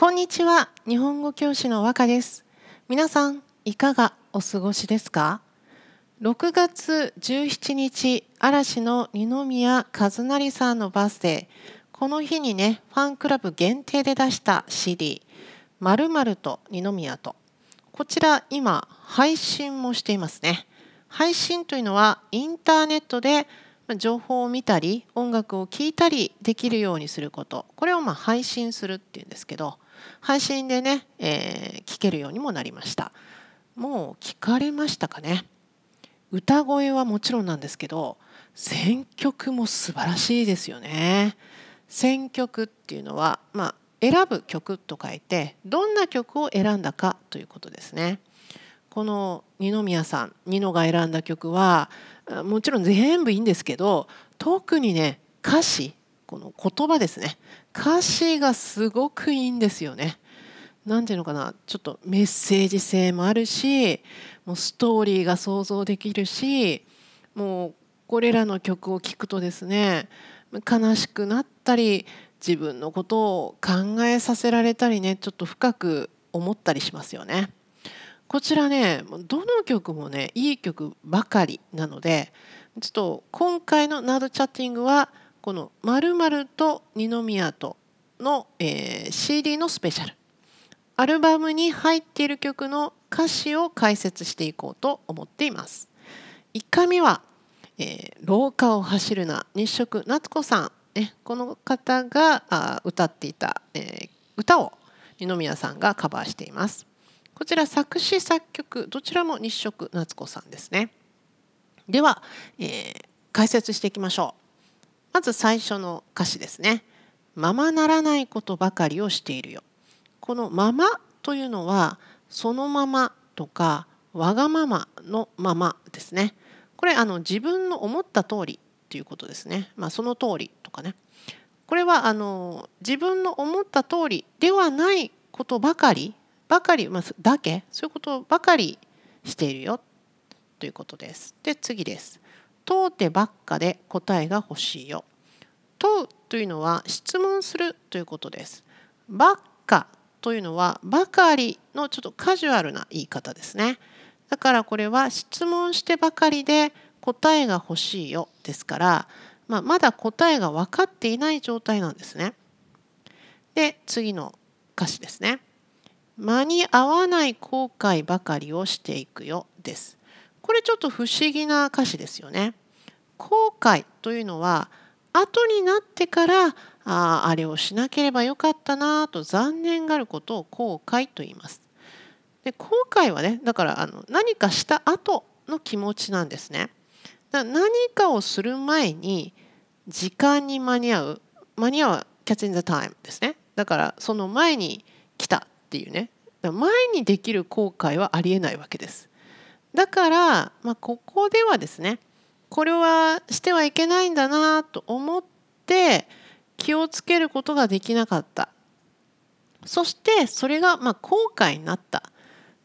こんにちは。日本語教師の和歌です。皆さんいかがお過ごしですか？6月17日嵐の二宮和也さんのバースデー。この日にねファンクラブ限定で出した CD「まると二宮と」こちら今配信もしていますね。配信というのはインターネットで情報を見たり音楽を聴いたりできるようにすること。これをま配信するっていうんですけど配信でね、えー、聞けるようにもなりました。もう聞かれましたかね？歌声はもちろんなんですけど選曲も素晴らしいですよね。選曲っていうのは、まあ、選ぶ曲と書いてどんな曲を選んだかということですね。この二宮さんニノが選んだ曲はもちろん全部いいんですけど特にね歌詞この言葉ですね歌詞がすごくいいんですよね。何ていうのかなちょっとメッセージ性もあるしもうストーリーが想像できるしもうこれらの曲を聴くとですね悲しくなったり自分のことを考えさせられたりねちょっと深く思ったりしますよね。こちらねどの曲もねいい曲ばかりなのでちょっと今回のナードチャッティングはこの「まると二宮と」の、えー、CD のスペシャルアルバムに入っている曲の歌詞を解説していこうと思っています。1回目は、えー、廊下を走るな日食夏子さん、ね、この方があ歌っていた、えー、歌を二宮さんがカバーしています。こちら作詞作曲どちらも日食夏子さんですね。では、えー、解説していきましょう。まず最初の歌詞ですね。ままならないことばかりをしているよ。このままというのはそのままとかわがままのままですね。これあの自分の思った通りっていうことですね。まあ、その通りとかね。これはあの自分の思った通りではないことばかりばかり、まあ、だけそういうことばかりしているよということです。で次です。問うてばっかで答えが欲しいよ。問うというのは質問するということです。ばっかというのはばかりのちょっとカジュアルな言い方ですね。だからこれは質問してばかりで答えが欲しいよですから、まあ、まだ答えが分かっていない状態なんですね。で次の歌詞ですね。間に合わない後悔ばかりをしていくよです。これちょっと不思議な歌詞ですよね。後悔というのは後になってからああれをしなければよかったなと残念がることを後悔と言います。で後悔はねだからあの何かした後の気持ちなんですね。だ何かをする前に時間に間に合う間に合う catch in the time ですね。だからその前に来たっていうね前にできる後悔はありえないわけです。だから、まあ、ここではですねこれはしてはいけないんだなと思って気をつけることができなかった。そしてそれがまあ後悔になった。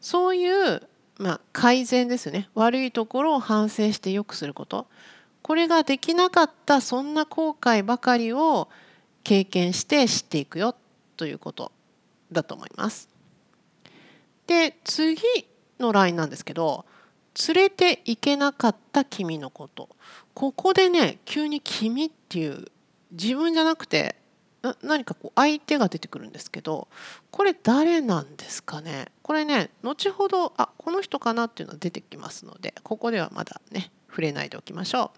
そういうまあ改善ですね。悪いところを反省して良くすること。これができなかったそんな後悔ばかりを経験して知っていくよ。ということだと思います。で次のラインなんですけど連れて行けなかった君のことここでね急に「君」っていう自分じゃなくて何かこう相手が出てくるんですけどこれ誰なんですかね？これね後ほどあこの人かなっていうのが出てきますのでここではまだね触れないでおきましょ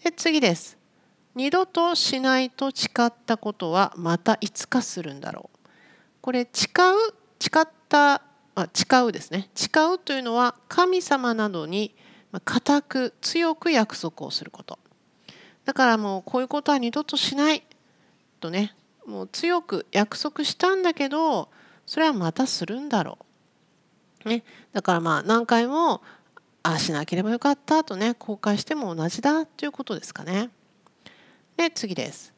う。で次です。二度としないと誓ったことはまたいつかするんだろう。これ誓う誓ったあ誓うですね。誓うというのは神様などに固く強く約束をすること。だからもうこういうことは二度としない。とねもう強く約束したんだけどそれはまたするんだろう、ね、だからまあ何回もああしなければよかった。とね後悔しても同じだということですかね。で次です。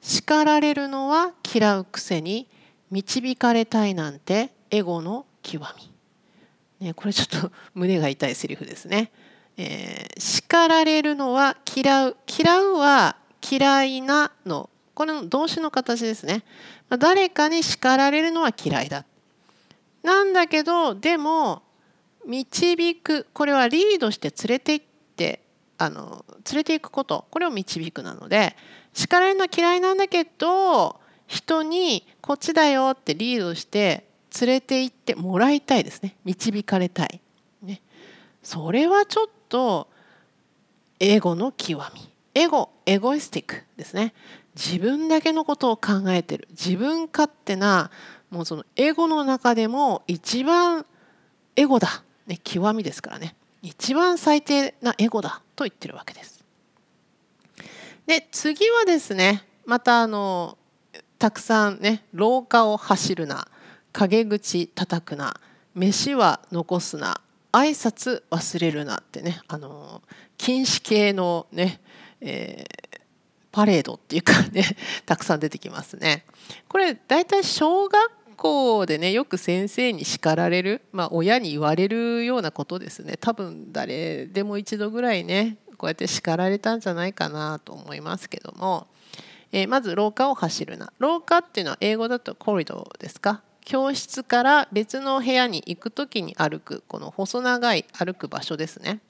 叱られるのは嫌うくせに導かれたいなんてエゴの極み、ね、これちょっと胸が痛いセリフですね、えー、叱られるのは嫌う嫌うは嫌いなのこれの動詞の形ですね。ま、誰かに叱られるのは嫌いだ。なんだけどでも導くこれはリードして連れて行ってあの連れていくことこれを導くなので叱られるのは嫌いなんだけど人にこっちだよってリードして連れて行ってもらいたいですね。導かれたい、ね、それはちょっとエゴの極み。エゴエゴイスティックですね。自分だけのことを考えてる。自分勝手なもうそのエゴの中でも一番エゴだ、ね、極みですからね。一番最低なエゴだと言ってるわけです。で次はですねまたあのたくさんね廊下を走るな。陰口叩くな。飯は残すな。挨拶忘れるなってね。あの禁止系のね、えー、パレードっていうかね たくさん出てきますね。これ大体小学校でねよく先生に叱られる、まあ、親に言われるようなことですね。多分誰でも一度ぐらいねこうやって叱られたんじゃないかなと思いますけども、えー、まず廊下を走るな。廊下っていうのは英語だとコリドーですか？教室から別の部屋に行く時に歩くこの細長い歩く場所ですね。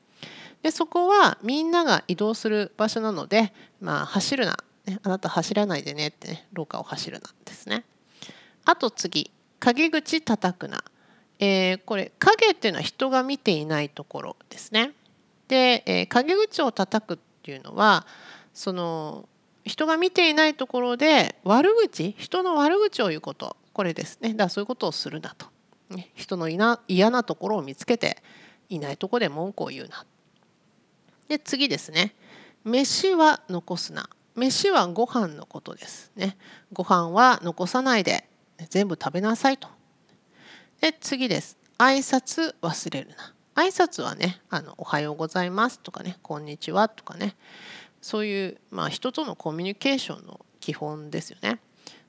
でそこはみんなが移動する場所なので、まあ、走るな、ね、あなた走らないでねってね廊下を走るなですね。あと次陰口叩くな、えー、これ影っていうのは人が見ていないところですね。で、えー、陰口を叩くっていうのはその人が見ていないところで悪口人の悪口を言うことこれですね。だからそういうことをするなと、ね、人の嫌なところを見つけていないとこで文句を言うな。で次ですね。飯は残すな。飯はご飯のことですね。ご飯は残さないで全部食べなさいと。で次です。挨拶忘れるな。挨拶はねあのおはようございますとかねこんにちはとかね。そういう、まあ、人とのコミュニケーションの基本ですよね。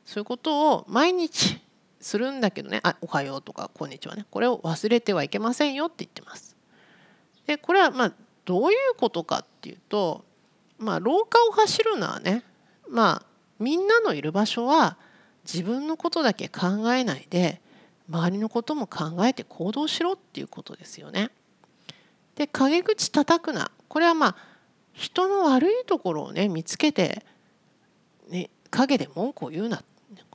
そういうことを毎日するんだけどね「あおはよう」とか「こんにちはね」これを忘れてはいけませんよって言ってます。でこれはまあどういうことかっていうと、まあ、廊下を走るのはねまあみんなのいる場所は自分のことだけ考えないで周りのことも考えて行動しろっていうことですよね。で陰口叩くなこれはまあ人の悪いところをね見つけて、ね、陰で文句を言うな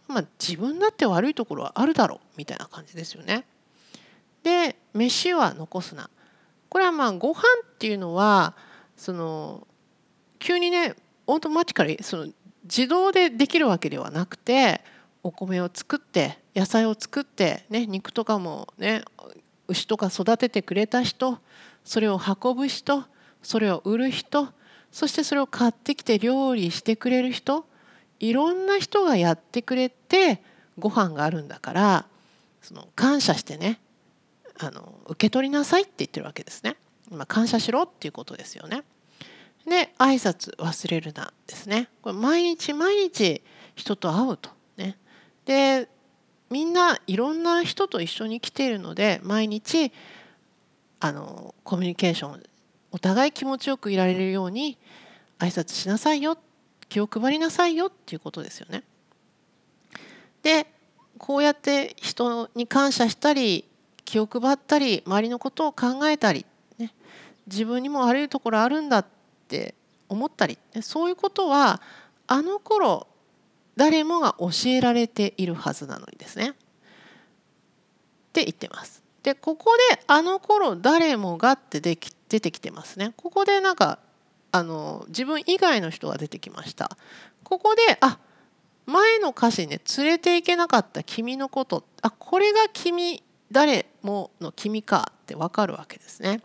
まあ、自分だって悪いところはあるだろうみたいな感じですよね。で飯は残すなこれはまあご飯っていうのはその急にねオートマティカリその自動でできるわけではなくてお米を作って野菜を作って、ね、肉とかもね牛とか育ててくれた人それを運ぶ人それを売る人そしてそれを買ってきて料理してくれる人いろんな人がやってくれてご飯があるんだからその感謝してねあの受け取りなさいって言ってるわけですね。今感謝しろっていうことですよね。で挨拶忘れるなですね。これ毎日毎日人と会うとね。でみんないろんな人と一緒に来ているので毎日あのコミュニケーションお互い気持ちよくいられるように挨拶しなさいよ気を配りなさいよっていうことですよね。でこうやって人に感謝したり気を配ったり周りのことを考えたり、ね、自分にも悪いところあるんだって思ったりそういうことはあの頃誰もが教えられているはずなのにですね。って言ってます。でここで「あの頃誰もが」って出てきてますね。ここでなんかあの自分以外の人が出てきました。ここであ前の歌詞ね連れていけなかった君のこと。あこれが君誰もの君かって分かるわけですね。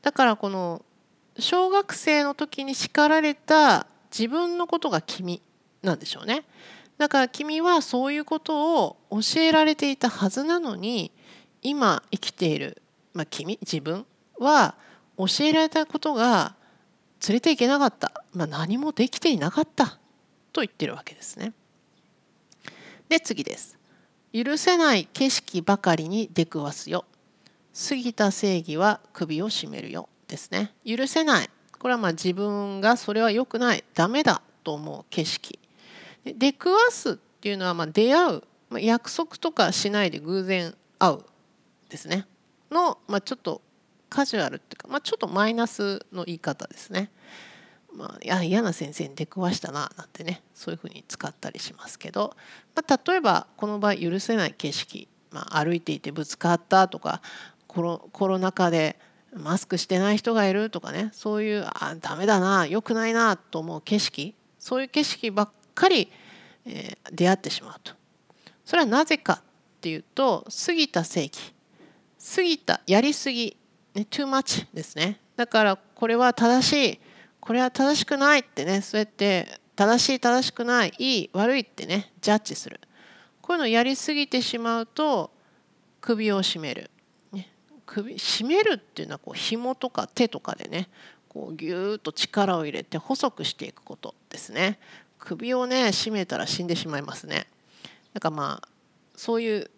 だからこの小学生の時に叱られた自分のことが君なんでしょうね。だから君はそういうことを教えられていたはずなのに今生きている、まあ、君自分は教えられたことが連れていけなかった、まあ、何もできていなかったと言ってるわけですね。で次です。許せない景色ばかりに出くわすよ。過ぎた正義は首を絞めるよですね。許せない。これはまあ自分がそれは良くない、ダメだと思う景色。出くわすっていうのはま出会う、ま約束とかしないで偶然会うですねの、まあ、ちょっとカジュアルっていうか、まあ、ちょっとマイナスの言い方ですね。まあ、いや嫌な先生に出くわしたななんてねそういうふうに使ったりしますけど、まあ、例えばこの場合許せない景色、まあ、歩いていてぶつかったとかコロコロナ禍でマスクしてない人がいるとかねそういうあダメだな良くないなと思う景色そういう景色ばっかり、えー、出会ってしまうとそれはなぜかっていうと過ぎた正義過ぎたやりすぎ、ね、too much ですね。だからこれは正しいこれは正しくないってねそうやって正しい正しくないいい悪いってねジャッジする。こういうのをやりすぎてしまうと首を絞める、ね、首絞めるっていうのはこう紐とか手とかでねこうギューッと力を入れて細くしていくことですね。首をね絞めたら死んでしまいますね。だからまあそういう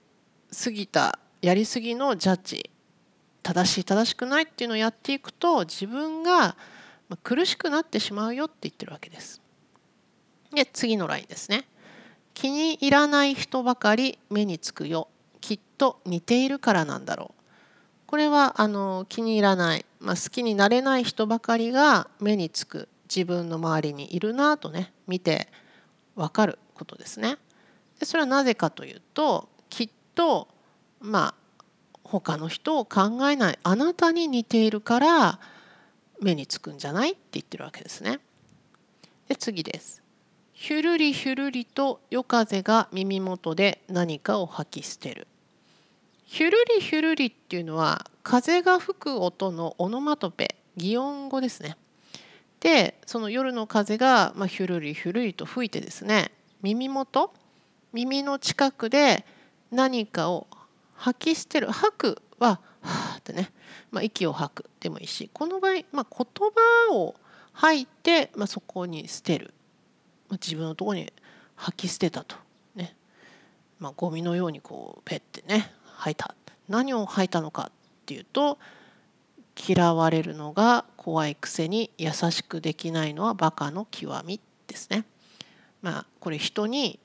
過ぎたやりすぎのジャッジ。正しい正しくないっていうのをやっていくと自分がま苦しくなってしまうよって言ってるわけです。で次のラインですね。気に入らない人ばかり目につくよきっと似ているからなんだろう。これはあの気に入らない、まあ、好きになれない人ばかりが目につく自分の周りにいるなとね見て分かることですね。でそれはなぜかというときっとまあ他の人を考えないあなたに似ているから目につくんじゃないって言ってるわけですね。で次です。ひゅるりひゅるりと夜風が耳元で何かを吐き捨てる。ひゅるりひゅるりっていうのは風が吹く音のオノマトペ擬音語ですね。でその夜の風が、まあ、ひゅるりひゅるりと吹いてですね耳元耳の近くで何かを吐き捨てる。吐くははあってね、まあ、息を吐くでもいいしこの場合、まあ、言葉を吐いて、まあ、そこに捨てる、まあ、自分のところに吐き捨てたと。ね、まあ、ゴミのようにこうペッてね吐いた。何を吐いたのかっていうと嫌われるのが怖いくせに優しくできないのはバカの極みですね。まあこれ人に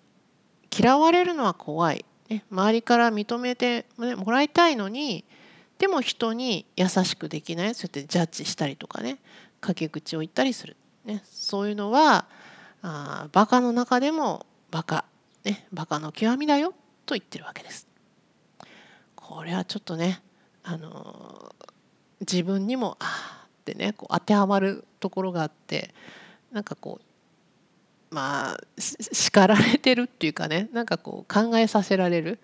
嫌われるのは怖い、ね、周りから認めてもらいたいのにでも人に優しくできないそうやってジャッジしたりとかね陰口を言ったりする、ね、そういうのはあバカの中でもバカ、ね、バカの極みだよと言ってるわけです。これはちょっとね、あの、自分にもあってねこう当てはまるところがあってなんかこうまあ叱られてるっていうかねなんかこう考えさせられる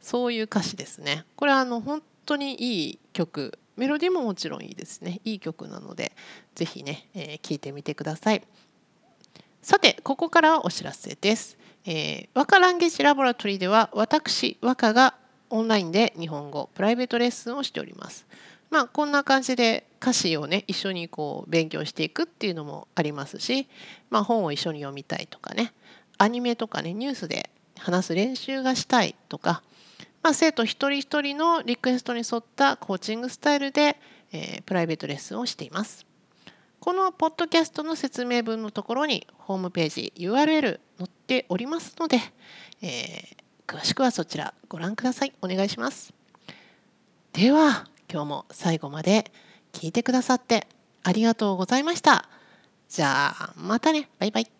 そういう歌詞ですね。これはあの本当にいい曲。メロディーももちろんいいですね。いい曲なので是非ね聴、えー、いてみてください。さてここからはお知らせです、えー、和歌ランゲージラボラトリーでは私和歌がオンラインで日本語プライベートレッスンをしております。まあこんな感じで歌詞をね一緒にこう勉強していくっていうのもありますし、まあ、本を一緒に読みたいとかねアニメとかねニュースで話す練習がしたいとかまあ、生徒一人一人のリクエストに沿ったコーチングスタイルで、えー、プライベートレッスンをしています。このポッドキャストの説明文のところにホームページ URL 載っておりますので、えー、詳しくはそちらご覧ください。お願いします。では今日も最後まで聞いてくださってありがとうございました。じゃあまたね。バイバイ。